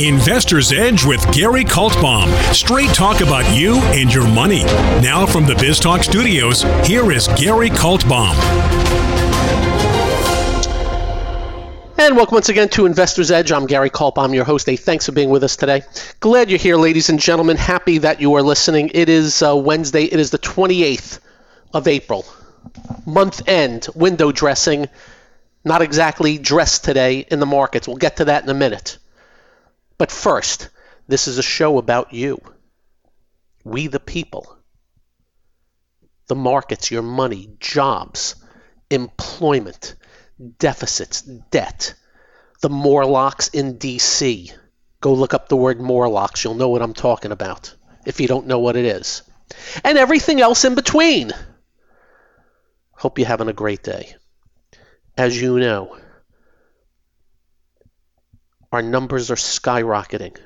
Investor's Edge with Gary Kaltbaum. Straight talk about you and your money. Now from the BizTalk studios, here is Gary Kaltbaum. And welcome once again to Investor's Edge. I'm Gary Kaltbaum, your host. Hey, thanks for being with us today. Glad you're here, ladies and gentlemen. Happy that you are listening. It is uh, Wednesday. It is the 28th of April. Month end, window dressing. Not exactly dressed today in the markets. We'll get to that in a minute. But first, this is a show about you. We the people. The markets, your money, jobs, employment, deficits, debt. The Morlocks in DC. Go look up the word Morlocks. You'll know what I'm talking about if you don't know what it is. And everything else in between. Hope you're having a great day. As you know, our numbers are skyrocketing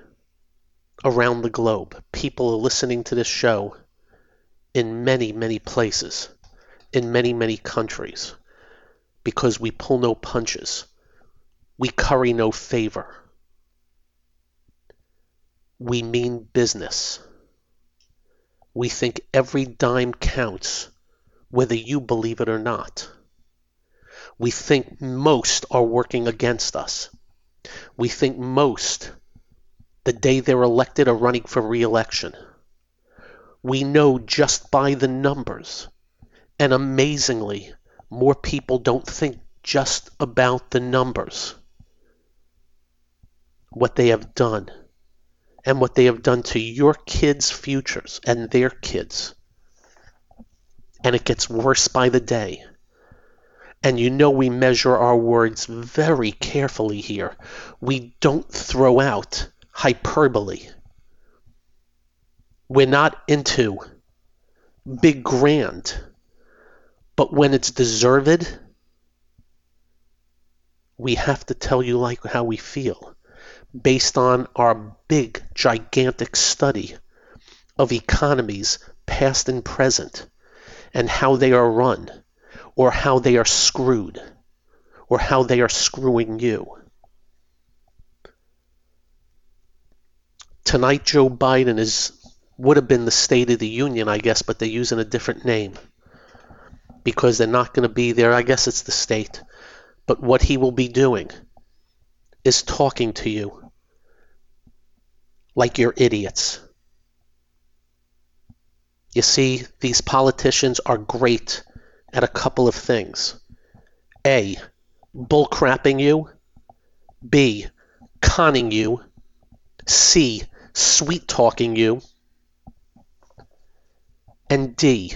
around the globe. People are listening to this show in many, many places, in many, many countries, because we pull no punches. We curry no favor. We mean business. We think every dime counts, whether you believe it or not. We think most are working against us we think most the day they're elected are running for reelection. We know just by the numbers, and amazingly, more people don't think just about the numbers, what they have done, and what they have done to your kids' futures and their kids. And it gets worse by the day. And you know we measure our words very carefully here. We don't throw out hyperbole. We're not into big grand. But when it's deserved, we have to tell you like how we feel based on our big gigantic study of economies past and present and how they are run or how they are screwed or how they are screwing you. Tonight, Joe Biden is would have been the State of the Union, I guess, but they're using a different name because they're not going to be there. I guess it's the state. But what he will be doing is talking to you like you're idiots. You see, these politicians are great at a couple of things. A, bullcrapping you. B, conning you. C, sweet talking you. And D,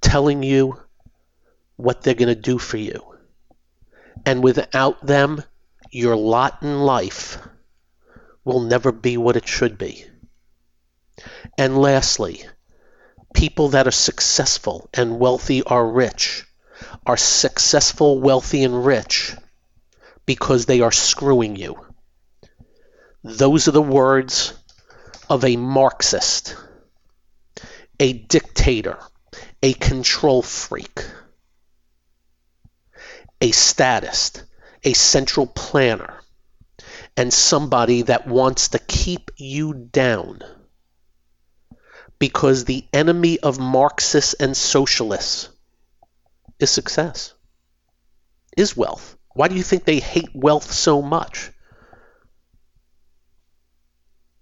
telling you what they're going to do for you. And without them, your lot in life will never be what it should be. And lastly, people that are successful and wealthy are rich are successful, wealthy, and rich because they are screwing you. Those are the words of a Marxist, a dictator, a control freak, a statist, a central planner, and somebody that wants to keep you down because the enemy of Marxists and socialists is success, is wealth. Why do you think they hate wealth so much?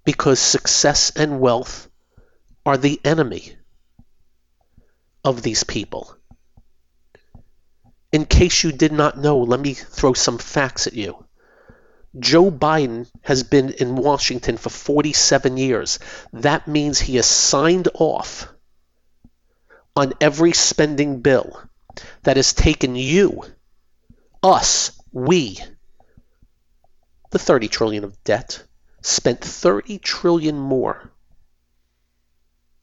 Because success and wealth are the enemy of these people. In case you did not know, let me throw some facts at you. Joe Biden has been in Washington for 47 years. That means he has signed off on every spending bill that has taken you, us, we, the 30 trillion of debt, spent 30 trillion more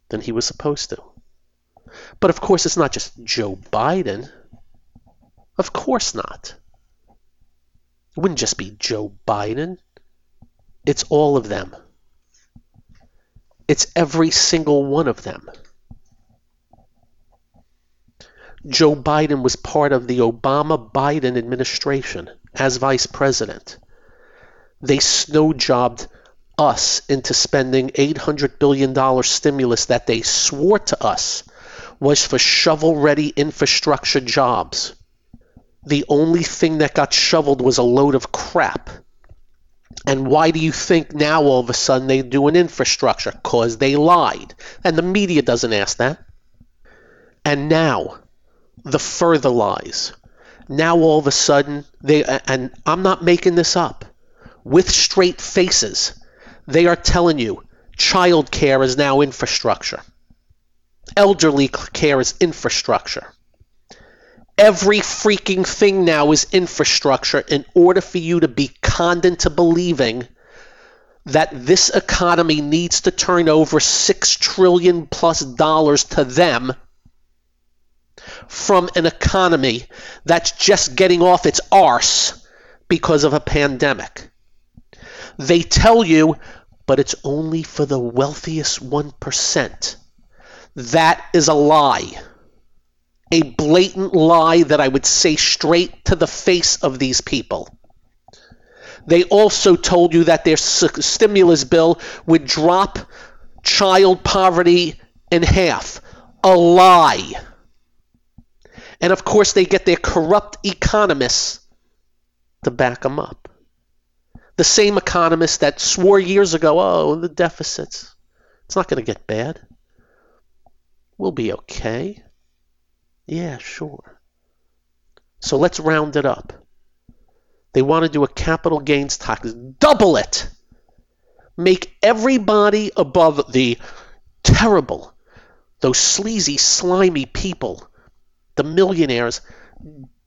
than he was supposed to. But of course, it's not just Joe Biden. Of course not. Wouldn't just be Joe Biden. It's all of them. It's every single one of them. Joe Biden was part of the Obama Biden administration as vice president. They snow jobbed us into spending $800 billion stimulus that they swore to us was for shovel ready infrastructure jobs. The only thing that got shoveled was a load of crap. And why do you think now all of a sudden they do an infrastructure? Because they lied. And the media doesn't ask that. And now, the further lies. Now all of a sudden, they, and I'm not making this up, with straight faces, they are telling you child care is now infrastructure. Elderly care is infrastructure. Every freaking thing now is infrastructure in order for you to be conned into believing that this economy needs to turn over six trillion plus dollars to them from an economy that's just getting off its arse because of a pandemic. They tell you, but it's only for the wealthiest 1%. That is a lie. A blatant lie that I would say straight to the face of these people. They also told you that their stimulus bill would drop child poverty in half. A lie. And of course, they get their corrupt economists to back them up. The same economists that swore years ago, oh, the deficits, it's not going to get bad. We'll be okay. Yeah, sure. So let's round it up. They want to do a capital gains tax, double it. Make everybody above the terrible, those sleazy, slimy people, the millionaires,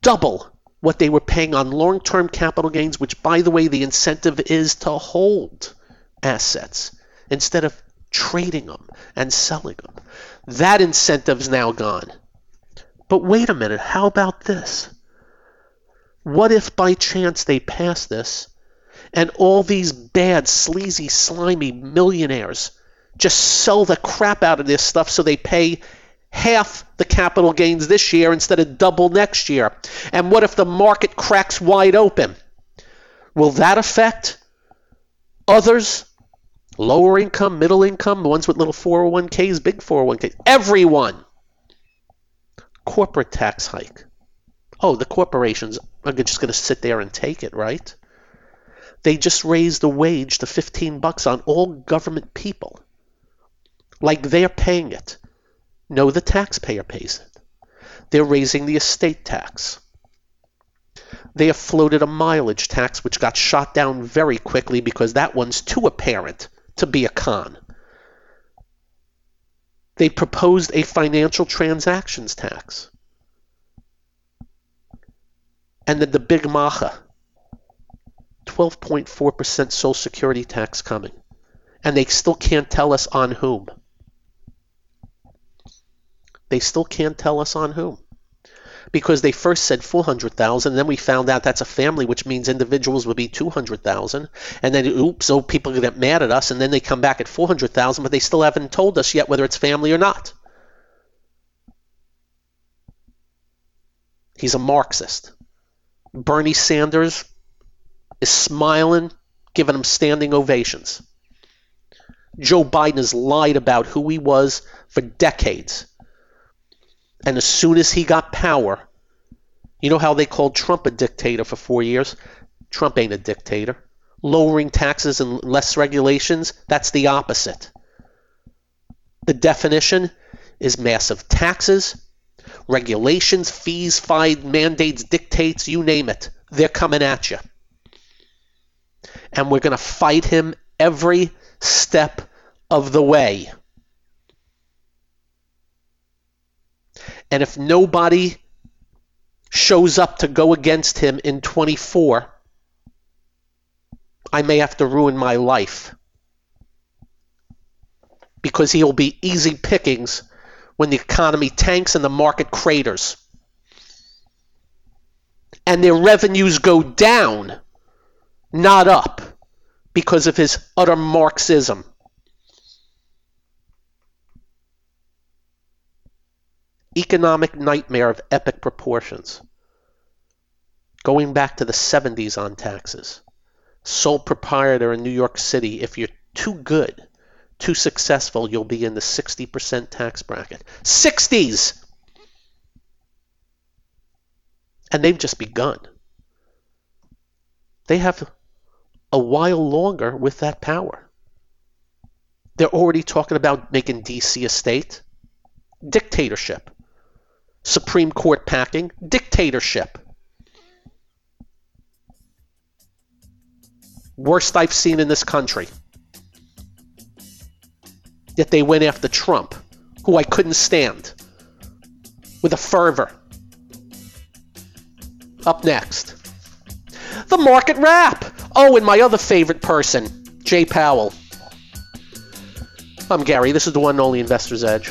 double what they were paying on long term capital gains, which, by the way, the incentive is to hold assets instead of trading them and selling them. That incentive's now gone. But wait a minute, how about this? What if by chance they pass this and all these bad, sleazy, slimy millionaires just sell the crap out of this stuff so they pay half the capital gains this year instead of double next year? And what if the market cracks wide open? Will that affect others? Lower income, middle income, the ones with little 401ks, big 401ks, everyone. Corporate tax hike. Oh, the corporations are just going to sit there and take it, right? They just raised the wage to 15 bucks on all government people. Like they're paying it. No, the taxpayer pays it. They're raising the estate tax. They have floated a mileage tax, which got shot down very quickly because that one's too apparent to be a con. They proposed a financial transactions tax. And then the big macha, 12.4% Social Security tax coming. And they still can't tell us on whom. They still can't tell us on whom. Because they first said 400,000, then we found out that's a family, which means individuals would be 200,000. And then, oops, oh, people get mad at us, and then they come back at 400,000, but they still haven't told us yet whether it's family or not. He's a Marxist. Bernie Sanders is smiling, giving him standing ovations. Joe Biden has lied about who he was for decades. And as soon as he got power, you know how they called Trump a dictator for four years? Trump ain't a dictator. Lowering taxes and less regulations, that's the opposite. The definition is massive taxes, regulations, fees, fines, mandates, dictates, you name it. They're coming at you. And we're going to fight him every step of the way. And if nobody shows up to go against him in 24, I may have to ruin my life because he'll be easy pickings when the economy tanks and the market craters. And their revenues go down, not up, because of his utter Marxism. Economic nightmare of epic proportions. Going back to the 70s on taxes. Sole proprietor in New York City, if you're too good, too successful, you'll be in the 60% tax bracket. 60s! And they've just begun. They have a while longer with that power. They're already talking about making DC a state. Dictatorship. Supreme Court packing. Dictatorship. Worst I've seen in this country. Yet they went after Trump, who I couldn't stand, with a fervor. Up next, the market wrap. Oh, and my other favorite person, Jay Powell. I'm Gary. This is the one and only Investor's Edge.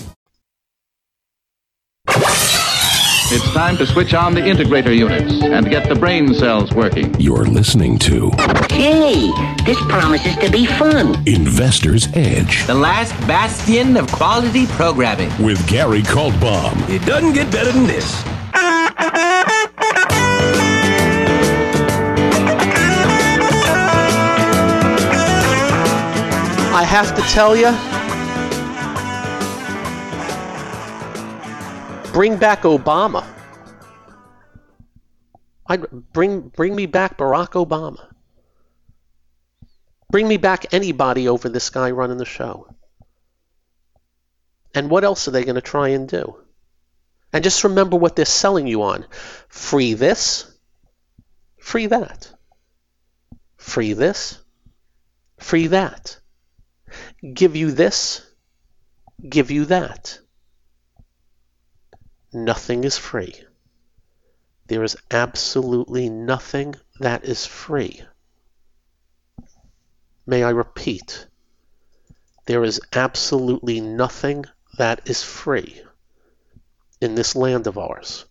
It's time to switch on the integrator units and get the brain cells working. You're listening to Hey, this promises to be fun. Investor's Edge The last bastion of quality programming. with Gary Kaltbaum. It doesn't get better than this. I have to tell you, bring back Obama. I'd bring bring me back Barack Obama. Bring me back anybody over this guy running the show. And what else are they going to try and do? And just remember what they're selling you on. Free this, free that. Free this, free that. Give you this, give you that. Nothing is free. There is absolutely nothing that is free. May I repeat? There is absolutely nothing that is free in this land of ours.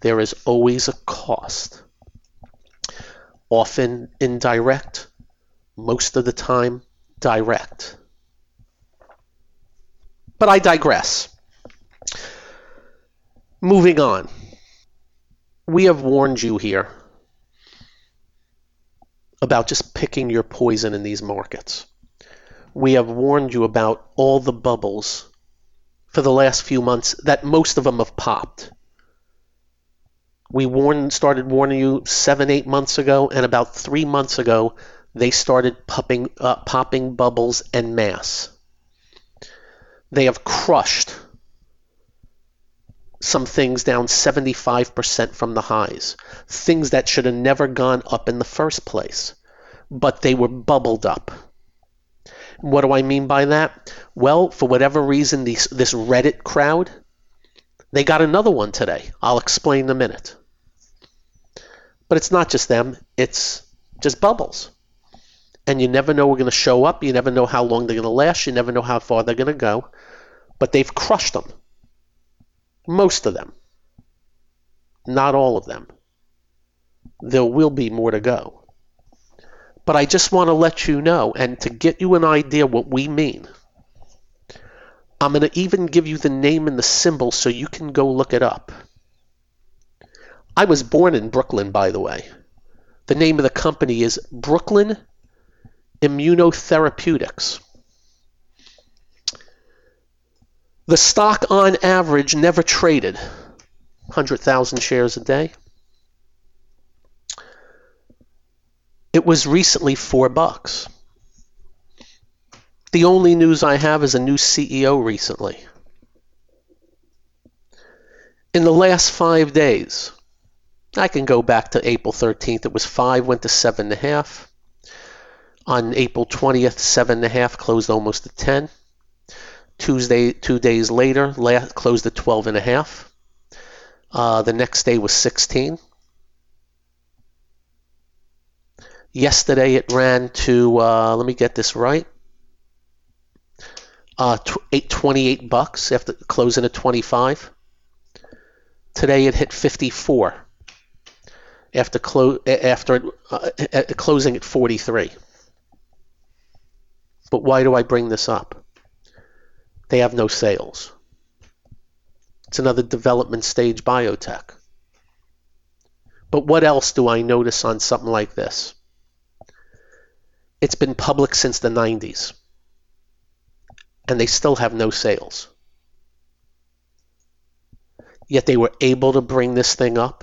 There is always a cost. Often indirect, most of the time direct. But I digress. Moving on. We have warned you here about just picking your poison in these markets. We have warned you about all the bubbles for the last few months that most of them have popped. We warned, started warning you seven, eight months ago, and about three months ago, they started popping, uh, popping bubbles en masse. They have crushed some things down 75% from the highs, things that should have never gone up in the first place, but they were bubbled up. What do I mean by that? Well, for whatever reason, these, this Reddit crowd, they got another one today. I'll explain in a minute. But it's not just them, it's just bubbles. And you never know we're going to show up. You never know how long they're going to last. You never know how far they're going to go. But they've crushed them. Most of them. Not all of them. There will be more to go. But I just want to let you know and to get you an idea what we mean. I'm going to even give you the name and the symbol so you can go look it up. I was born in Brooklyn, by the way. The name of the company is Brooklyn Immunotherapeutics. The stock on average never traded 100,000 shares a day. It was recently 4 bucks. The only news I have is a new CEO recently. In the last 5 days, I can go back to April 13th. It was 5, went to 7.5. On April 20th, 7.5, closed almost at 10. Tuesday, two days later, last, closed at 12.5. Uh, the next day was 16. Yesterday it ran to, uh, let me get this right, uh, 828 bucks after closing at 25. Today it hit 54 after clo- after uh, closing at 43. But why do I bring this up? They have no sales. It's another development stage biotech. But what else do I notice on something like this? It's been public since the 90s, and they still have no sales. Yet they were able to bring this thing up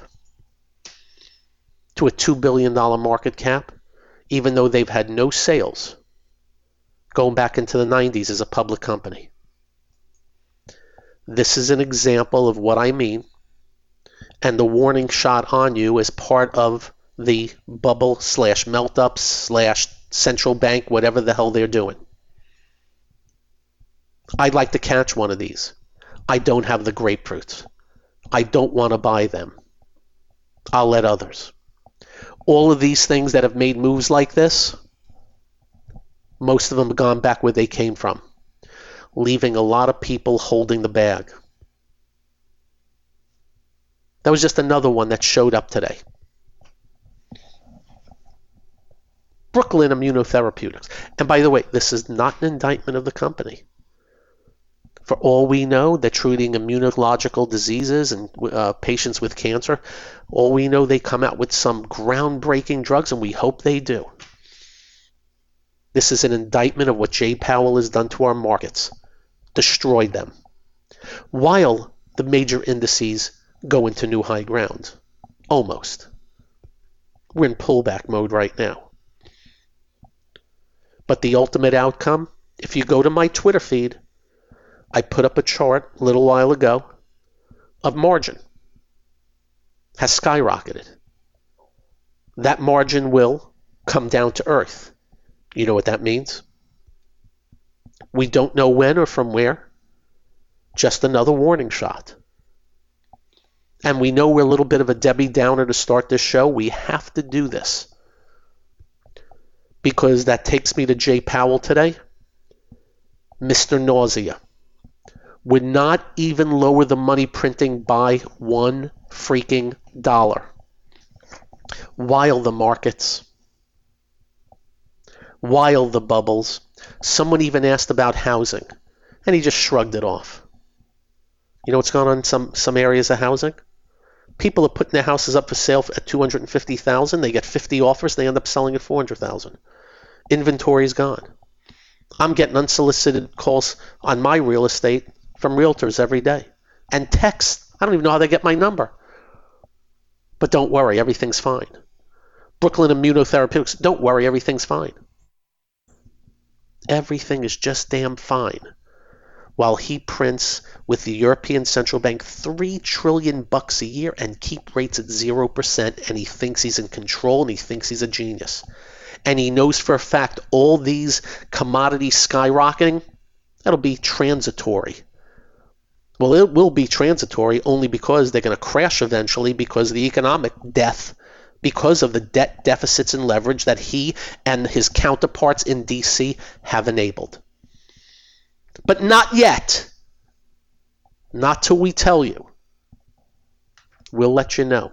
to a $2 billion market cap, even though they've had no sales going back into the 90s as a public company. This is an example of what I mean, and the warning shot on you is part of the bubble slash melt up slash central bank, whatever the hell they're doing. I'd like to catch one of these. I don't have the grapefruits. I don't want to buy them. I'll let others. All of these things that have made moves like this, most of them have gone back where they came from, leaving a lot of people holding the bag. That was just another one that showed up today. Brooklyn Immunotherapeutics. And by the way, this is not an indictment of the company. For all we know, they're treating immunological diseases and uh, patients with cancer. All we know, they come out with some groundbreaking drugs, and we hope they do. This is an indictment of what Jay Powell has done to our markets, destroyed them, while the major indices go into new high ground. Almost. We're in pullback mode right now. But the ultimate outcome, if you go to my Twitter feed, I put up a chart a little while ago of margin has skyrocketed. That margin will come down to earth. You know what that means? We don't know when or from where. Just another warning shot. And we know we're a little bit of a Debbie Downer to start this show. We have to do this. Because that takes me to Jay Powell today. Mr. Nausea would not even lower the money printing by one freaking dollar. While the markets, while the bubbles, someone even asked about housing, and he just shrugged it off. You know what's going on in some, some areas of housing? People are putting their houses up for sale at 250,000. They get 50 offers. They end up selling at 400,000. Inventory is gone. I'm getting unsolicited calls on my real estate from realtors every day and text. I don't even know how they get my number. But don't worry, everything's fine. Brooklyn Immunotherapeutics, don't worry, everything's fine. Everything is just damn fine. while he prints with the European Central Bank 3 trillion bucks a year and keep rates at 0% and he thinks he's in control and he thinks he's a genius. And he knows for a fact all these commodities skyrocketing, that'll be transitory. Well, it will be transitory only because they're going to crash eventually because the economic death because of the debt deficits and leverage that he and his counterparts in DC have enabled. But not yet. Not till we tell you. We'll let you know.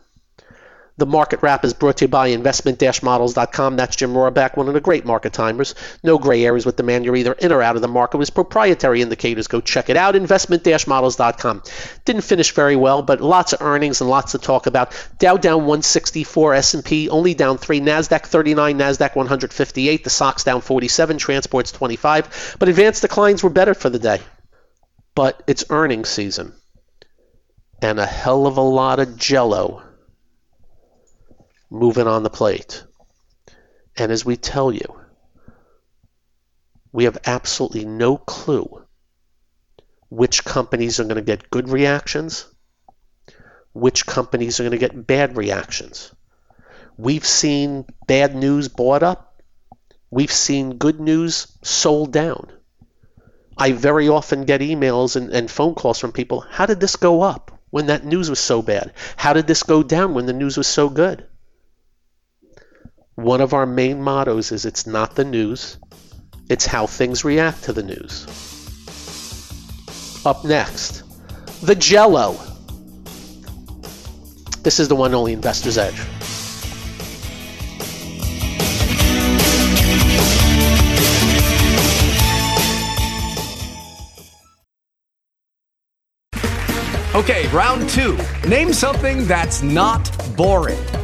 The market wrap is brought to you by investment-models.com. That's Jim Rohrback, one of the great market timers. No gray areas with demand. You're either in or out of the market with proprietary indicators. Go check it out, investment-models.com. Didn't finish very well, but lots of earnings and lots to talk about. Dow down 164, S&P only down 3, Nasdaq 39, Nasdaq 158, the SOX down 47, transports 25, but advanced declines were better for the day. But it's earnings season. And a hell of a lot of jello moving on the plate. And as we tell you, we have absolutely no clue which companies are going to get good reactions, which companies are going to get bad reactions. We've seen bad news bought up, we've seen good news sold down. I very often get emails and, and phone calls from people how did this go up when that news was so bad? How did this go down when the news was so good? One of our main mottos is it's not the news, it's how things react to the news. Up next, the Jello. This is the one only Investor's Edge. Okay, round two. Name something that's not boring.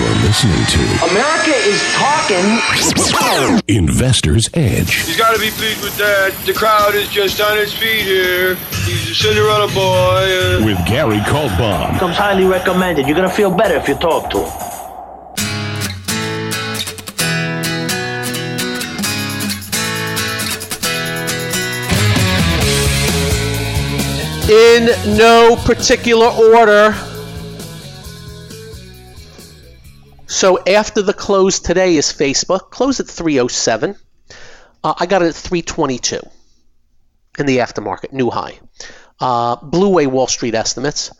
You're listening to America is talking. Investor's Edge. He's got to be pleased with that. The crowd is just on its feet here. He's a Cinderella boy. Uh... With Gary Kaltbaum. Comes highly recommended. You're going to feel better if you talk to him. In no particular order. So after the close today is Facebook. Close at 307. Uh, I got it at 322 in the aftermarket, new high. Uh, blew away Wall Street estimates,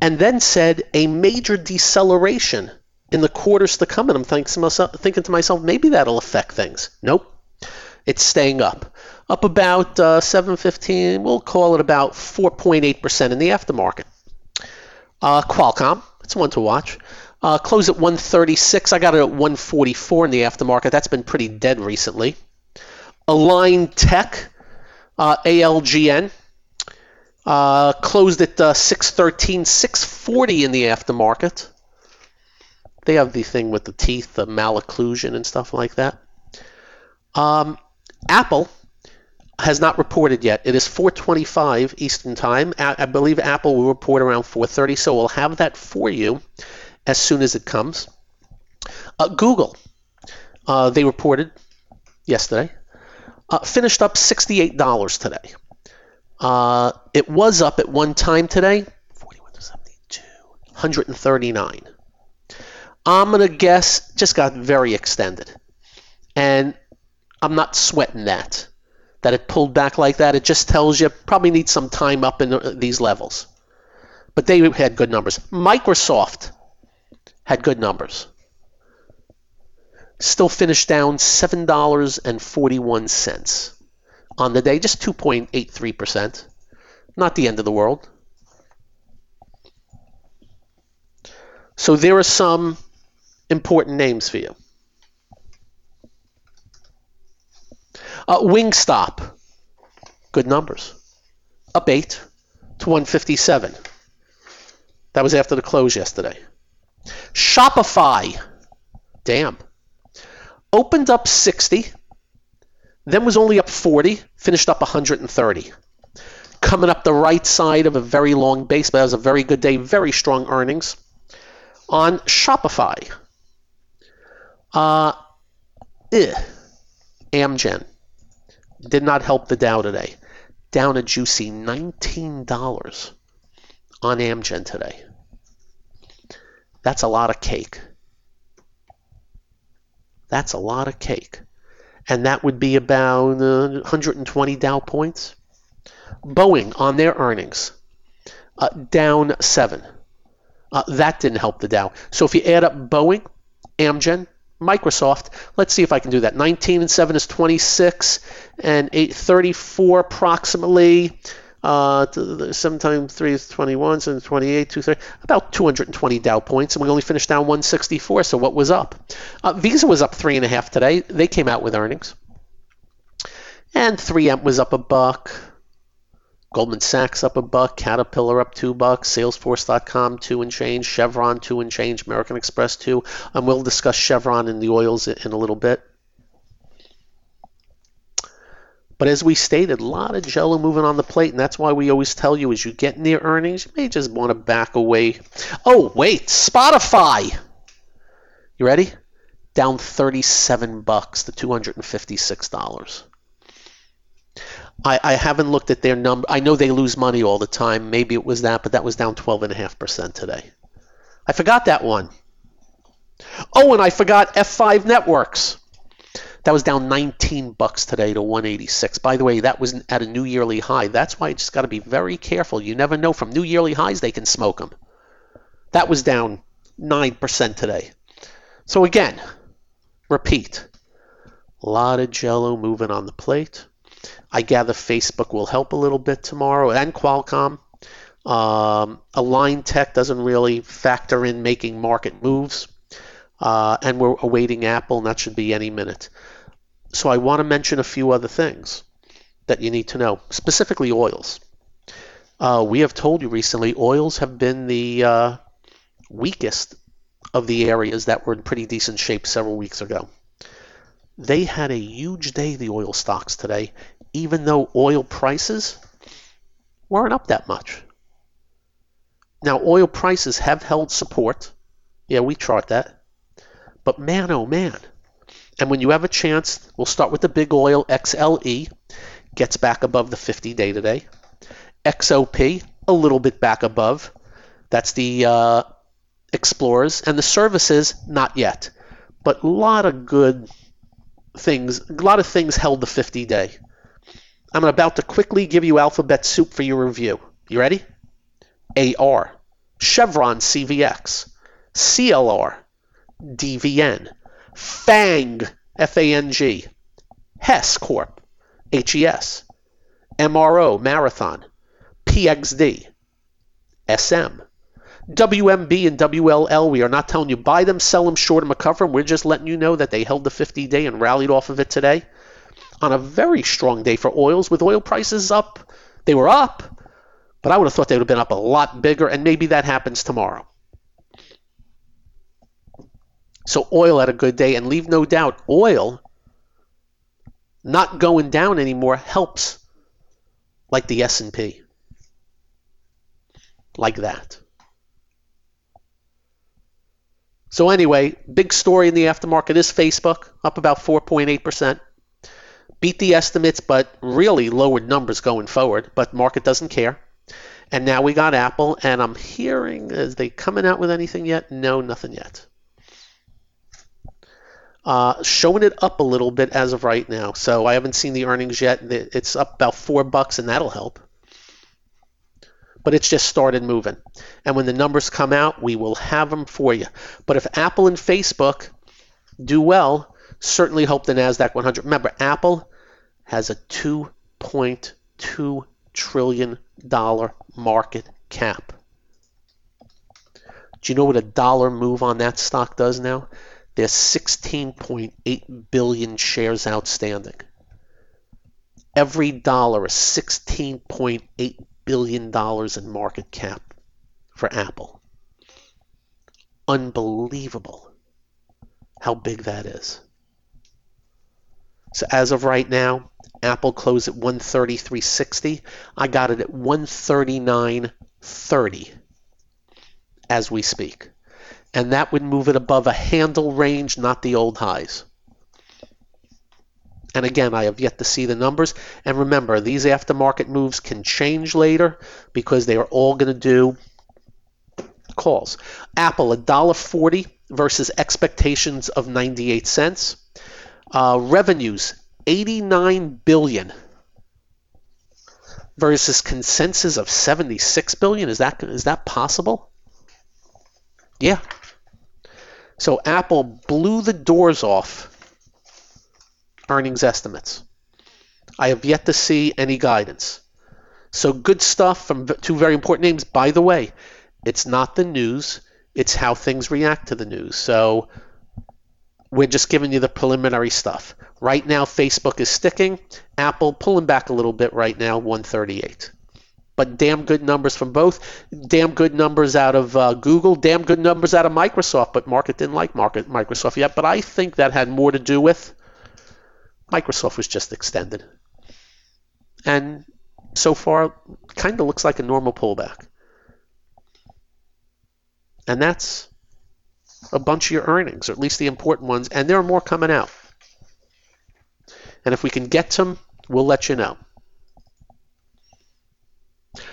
and then said a major deceleration in the quarters to come. And I'm thinking to myself, thinking to myself maybe that'll affect things. Nope, it's staying up. Up about uh, 715, we'll call it about 4.8% in the aftermarket. Uh, Qualcomm, it's one to watch. Uh, close at 136. I got it at 144 in the aftermarket. That's been pretty dead recently. Align Tech, uh, ALGN, uh, closed at uh, 613, 640 in the aftermarket. They have the thing with the teeth, the malocclusion and stuff like that. Um, Apple has not reported yet. It is 4:25 Eastern Time. I believe Apple will report around 4:30, so we'll have that for you as soon as it comes. Uh, Google, uh, they reported yesterday, uh, finished up $68 today. Uh, it was up at one time today, 41 to 72, 139. I'm to guess just got very extended. And I'm not sweating that, that it pulled back like that. It just tells you probably needs some time up in these levels. But they had good numbers. Microsoft had good numbers. Still finished down $7.41 on the day, just 2.83%. Not the end of the world. So there are some important names for you. Uh, Wingstop, good numbers. Up 8, to 157. That was after the close yesterday. Shopify, damn, opened up 60, then was only up 40, finished up 130. Coming up the right side of a very long base, but that was a very good day, very strong earnings on Shopify. Uh, eh, Amgen did not help the Dow today. Down a juicy $19 on Amgen today. That's a lot of cake. That's a lot of cake. And that would be about uh, 120 Dow points. Boeing on their earnings, uh, down 7. Uh, that didn't help the Dow. So if you add up Boeing, Amgen, Microsoft, let's see if I can do that. 19 and 7 is 26, and 834 approximately. Uh, times three is 21, so 28, 230, about 220 Dow points, and we only finished down 164. So what was up? Uh, Visa was up three and a half today. They came out with earnings, and 3M was up a buck. Goldman Sachs up a buck, Caterpillar up two bucks, Salesforce.com two and change, Chevron two and change, American Express two, and we'll discuss Chevron and the oils in a little bit. But as we stated, a lot of jello moving on the plate, and that's why we always tell you as you get near earnings, you may just want to back away. Oh, wait, Spotify. You ready? Down 37 bucks to $256. I, I haven't looked at their number. I know they lose money all the time. Maybe it was that, but that was down 12.5% today. I forgot that one. Oh, and I forgot F5 Networks. That was down 19 bucks today to 186. By the way, that was at a new yearly high. That's why you just got to be very careful. You never know. From new yearly highs, they can smoke them. That was down 9% today. So again, repeat. A lot of jello moving on the plate. I gather Facebook will help a little bit tomorrow, and Qualcomm. Um, Align Tech doesn't really factor in making market moves, uh, and we're awaiting Apple, and that should be any minute. So I want to mention a few other things that you need to know, specifically oils. Uh, we have told you recently, oils have been the uh, weakest of the areas that were in pretty decent shape several weeks ago. They had a huge day, the oil stocks today, even though oil prices weren't up that much. Now, oil prices have held support. Yeah, we chart that. But man, oh man. And when you have a chance, we'll start with the big oil XLE, gets back above the 50 day today. XOP, a little bit back above. That's the uh, Explorers. And the services, not yet. But a lot of good things, a lot of things held the 50 day. I'm about to quickly give you alphabet soup for your review. You ready? AR, Chevron CVX, CLR, DVN, FANG, F-A-N-G, Hess Corp, HES, MRO, Marathon, PXD, SM, WMB and WLL, we are not telling you buy them, sell them, short them, or cover them. We're just letting you know that they held the 50 day and rallied off of it today on a very strong day for oils with oil prices up. They were up, but I would have thought they would have been up a lot bigger, and maybe that happens tomorrow. So oil had a good day, and leave no doubt, oil not going down anymore helps like the S&P. Like that. So anyway, big story in the aftermarket is Facebook, up about 4.8%. Beat the estimates, but really lowered numbers going forward. But market doesn't care. And now we got Apple, and I'm hearing, is they coming out with anything yet? No, nothing yet. Uh, showing it up a little bit as of right now. So I haven't seen the earnings yet. It's up about four bucks, and that'll help but it's just started moving. And when the numbers come out, we will have them for you. But if Apple and Facebook do well, certainly hope the NASDAQ 100. Remember, Apple has a $2.2 trillion market cap. Do you know what a dollar move on that stock does now? There's 16.8 billion shares outstanding. Every dollar is 16.8 billion dollars in market cap for Apple. Unbelievable how big that is. So as of right now, Apple closed at 133.60. I got it at 139.30 as we speak. And that would move it above a handle range, not the old highs. And again, I have yet to see the numbers. And remember, these aftermarket moves can change later because they are all going to do calls. Apple, $1.40 versus expectations of 98 cents. Uh, revenues, 89 billion versus consensus of 76 billion. Is that is that possible? Yeah. So Apple blew the doors off earnings estimates. I have yet to see any guidance. So good stuff from two very important names. By the way, it's not the news, it's how things react to the news. So we're just giving you the preliminary stuff. Right now, Facebook is sticking. Apple pulling back a little bit right now, 138. But damn good numbers from both. Damn good numbers out of uh, Google. Damn good numbers out of Microsoft. But market didn't like market Microsoft yet. But I think that had more to do with Microsoft was just extended. And so far, kind of looks like a normal pullback. And that's a bunch of your earnings, or at least the important ones, and there are more coming out. And if we can get them, we'll let you know.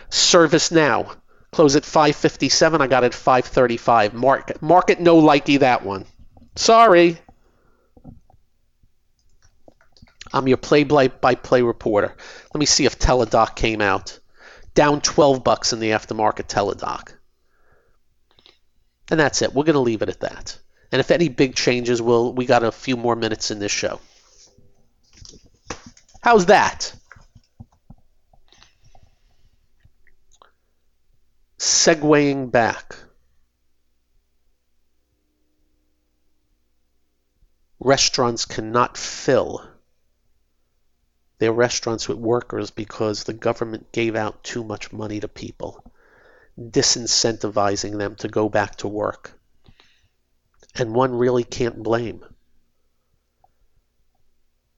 ServiceNow. close at 557. I got it at 535. Market market no likey that one. Sorry. I'm your play-by-play reporter. Let me see if Teladoc came out. Down 12 bucks in the aftermarket Teladoc. And that's it. We're going to leave it at that. And if any big changes, we'll we got a few more minutes in this show. How's that? Segwaying back. Restaurants cannot fill their restaurants with workers because the government gave out too much money to people, disincentivizing them to go back to work. And one really can't blame.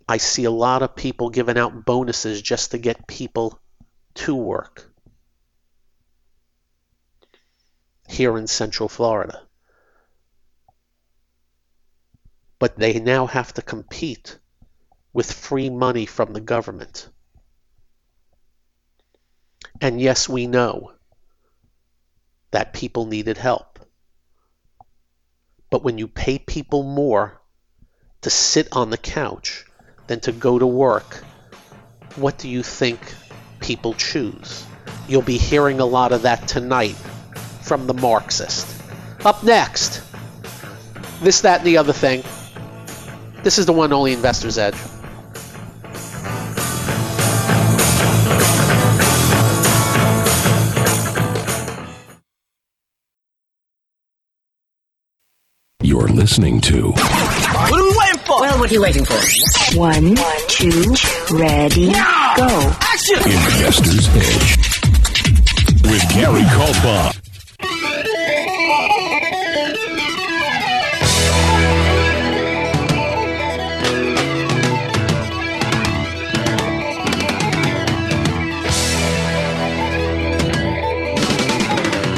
I see a lot of people giving out bonuses just to get people to work here in Central Florida. But they now have to compete with free money from the government. And yes, we know that people needed help. But when you pay people more to sit on the couch than to go to work, what do you think people choose? You'll be hearing a lot of that tonight from the Marxist. Up next, this, that, and the other thing. This is the one only Investor's Edge. You're listening to What are we waiting for? Well, what are you waiting for? One, two, ready, go. Action! Investor's Edge with Gary Kaltbaum.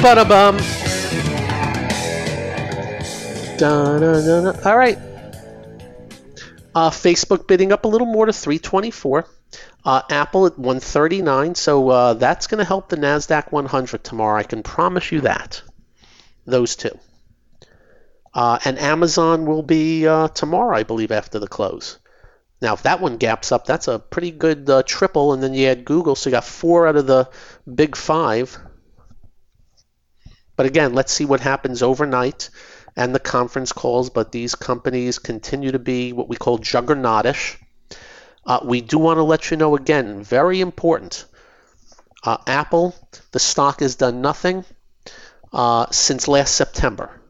Ba-da-bum. Da-da-da-da. All right. Uh, Facebook bidding up a little more to 324. Uh, Apple at 139. So uh, that's going to help the NASDAQ 100 tomorrow. I can promise you that. Those two. Uh, and Amazon will be uh, tomorrow, I believe, after the close. Now, if that one gaps up, that's a pretty good uh, triple. And then you add Google, so you got four out of the big five. But again, let's see what happens overnight and the conference calls. But these companies continue to be what we call juggernautish. Uh, we do want to let you know again, very important. Uh, Apple, the stock has done nothing uh, since last September.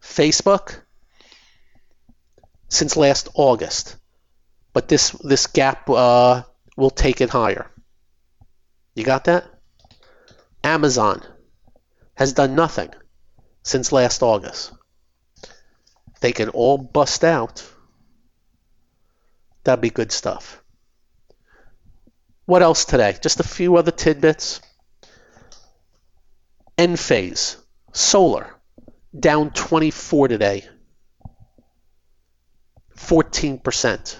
Facebook, since last August. But this this gap uh, will take it higher. You got that? Amazon has done nothing since last August. They can all bust out. That'd be good stuff. What else today? Just a few other tidbits. Enphase, solar, down 24 today. 14%.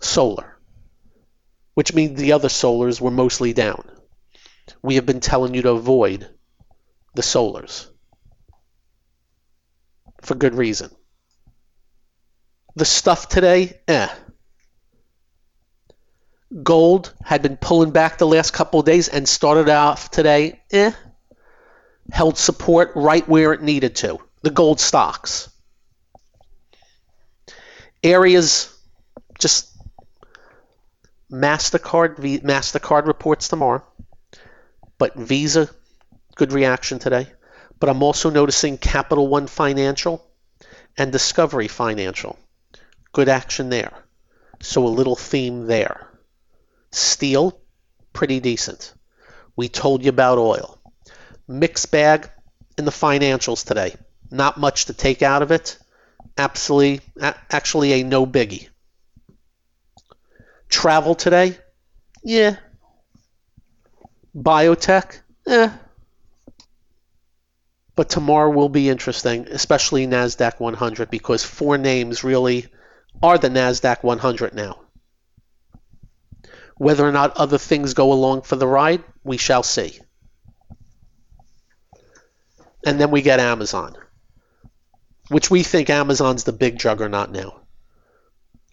Solar, which means the other solars were mostly down. We have been telling you to avoid the solars for good reason. The stuff today, eh. Gold had been pulling back the last couple of days and started off today, eh. Held support right where it needed to. The gold stocks. Areas, just MasterCard, MasterCard reports tomorrow. But Visa, good reaction today. But I'm also noticing Capital One Financial and Discovery Financial. Good action there. So a little theme there. Steel, pretty decent. We told you about oil. Mixed bag in the financials today. Not much to take out of it. Absolutely, actually a no biggie. Travel today, yeah. Biotech, eh. But tomorrow will be interesting, especially NASDAQ 100, because four names really are the NASDAQ 100 now. Whether or not other things go along for the ride, we shall see. And then we get Amazon, which we think Amazon's the big juggernaut now.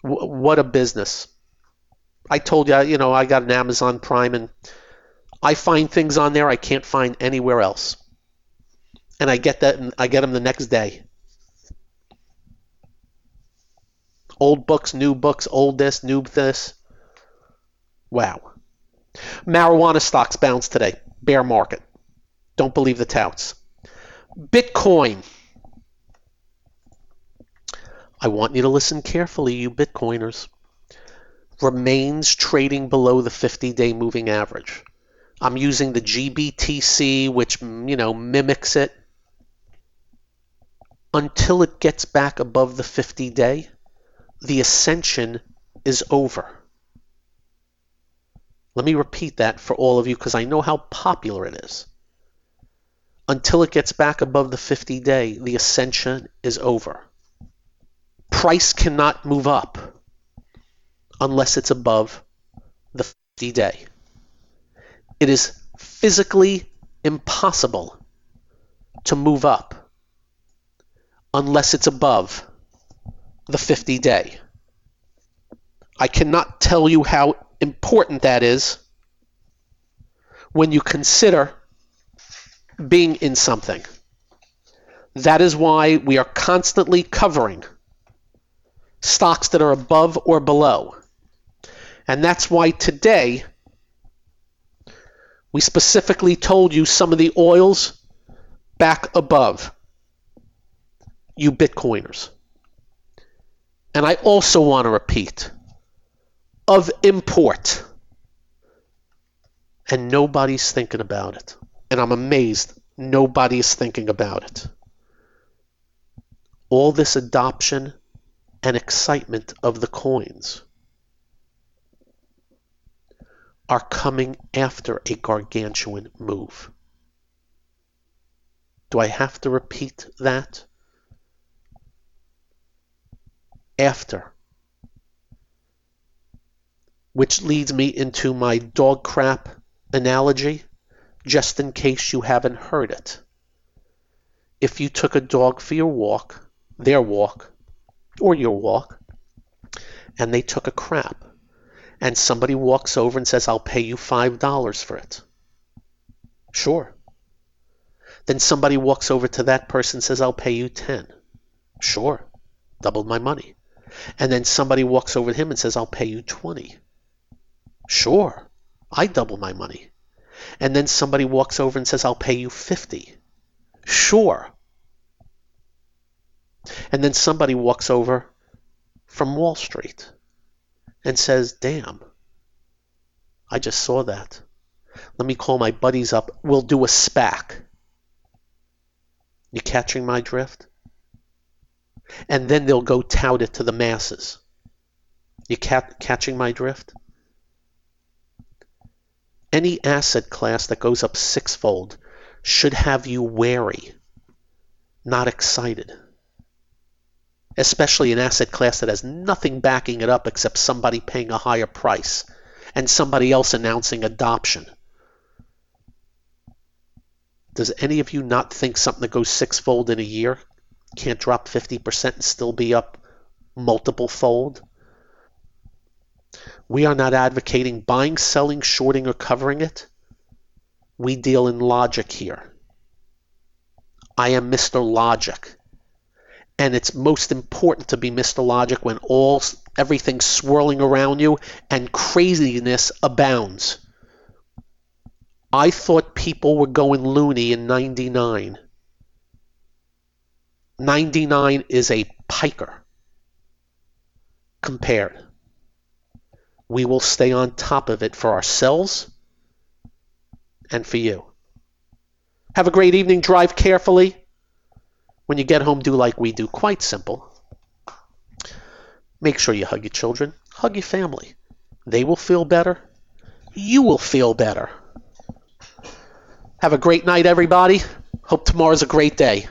W- what a business. I told you, you know, I got an Amazon Prime and I find things on there I can't find anywhere else. And I get that and I get them the next day. Old books, new books, old this, new this. Wow. Marijuana stocks bounce today. Bear market. Don't believe the touts. Bitcoin. I want you to listen carefully, you Bitcoiners. Remains trading below the 50 day moving average. I'm using the GBTC, which, you know, mimics it. Until it gets back above the 50 day, the ascension is over. Let me repeat that for all of you because I know how popular it is. Until it gets back above the 50 day, the ascension is over. Price cannot move up unless it's above the 50 day. It is physically impossible to move up unless it's above the 50 day. I cannot tell you how important that is when you consider being in something. That is why we are constantly covering stocks that are above or below. And that's why today we specifically told you some of the oils back above. You Bitcoiners. And I also want to repeat of import. And nobody's thinking about it. And I'm amazed nobody's thinking about it. All this adoption and excitement of the coins are coming after a gargantuan move. Do I have to repeat that? After. Which leads me into my dog crap analogy, just in case you haven't heard it. If you took a dog for your walk, their walk, or your walk, and they took a crap, and somebody walks over and says, I'll pay you $5 for it. Sure. Then somebody walks over to that person and says, I'll pay you 10. Sure. Doubled my money. And then somebody walks over to him and says, I'll pay you 20. Sure. I double my money. And then somebody walks over and says, I'll pay you 50. Sure. And then somebody walks over from Wall Street and says, damn, I just saw that. Let me call my buddies up. We'll do a SPAC. You catching my drift? And then they'll go tout it to the masses. You cat- catching my drift? Any asset class that goes up sixfold should have you wary, not excited. Especially an asset class that has nothing backing it up except somebody paying a higher price and somebody else announcing adoption. Does any of you not think something that goes sixfold in a year can't drop 50% and still be up multiple fold? We are not advocating buying, selling, shorting, or covering it. We deal in logic here. I am Mr. Logic. And it's most important to be Mr. Logic when all everything's swirling around you and craziness abounds. I thought people were going loony in 99. 99 is a piker compared. We will stay on top of it for ourselves and for you. Have a great evening. Drive carefully. When you get home, do like we do. Quite simple. Make sure you hug your children, hug your family. They will feel better. You will feel better. Have a great night, everybody. Hope tomorrow's a great day.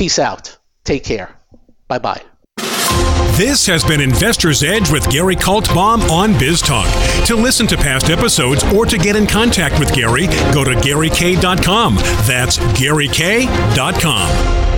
Peace out. Take care. Bye bye. This has been Investor's Edge with Gary Kaltbaum on BizTalk. To listen to past episodes or to get in contact with Gary, go to GaryK.com. That's GaryK.com.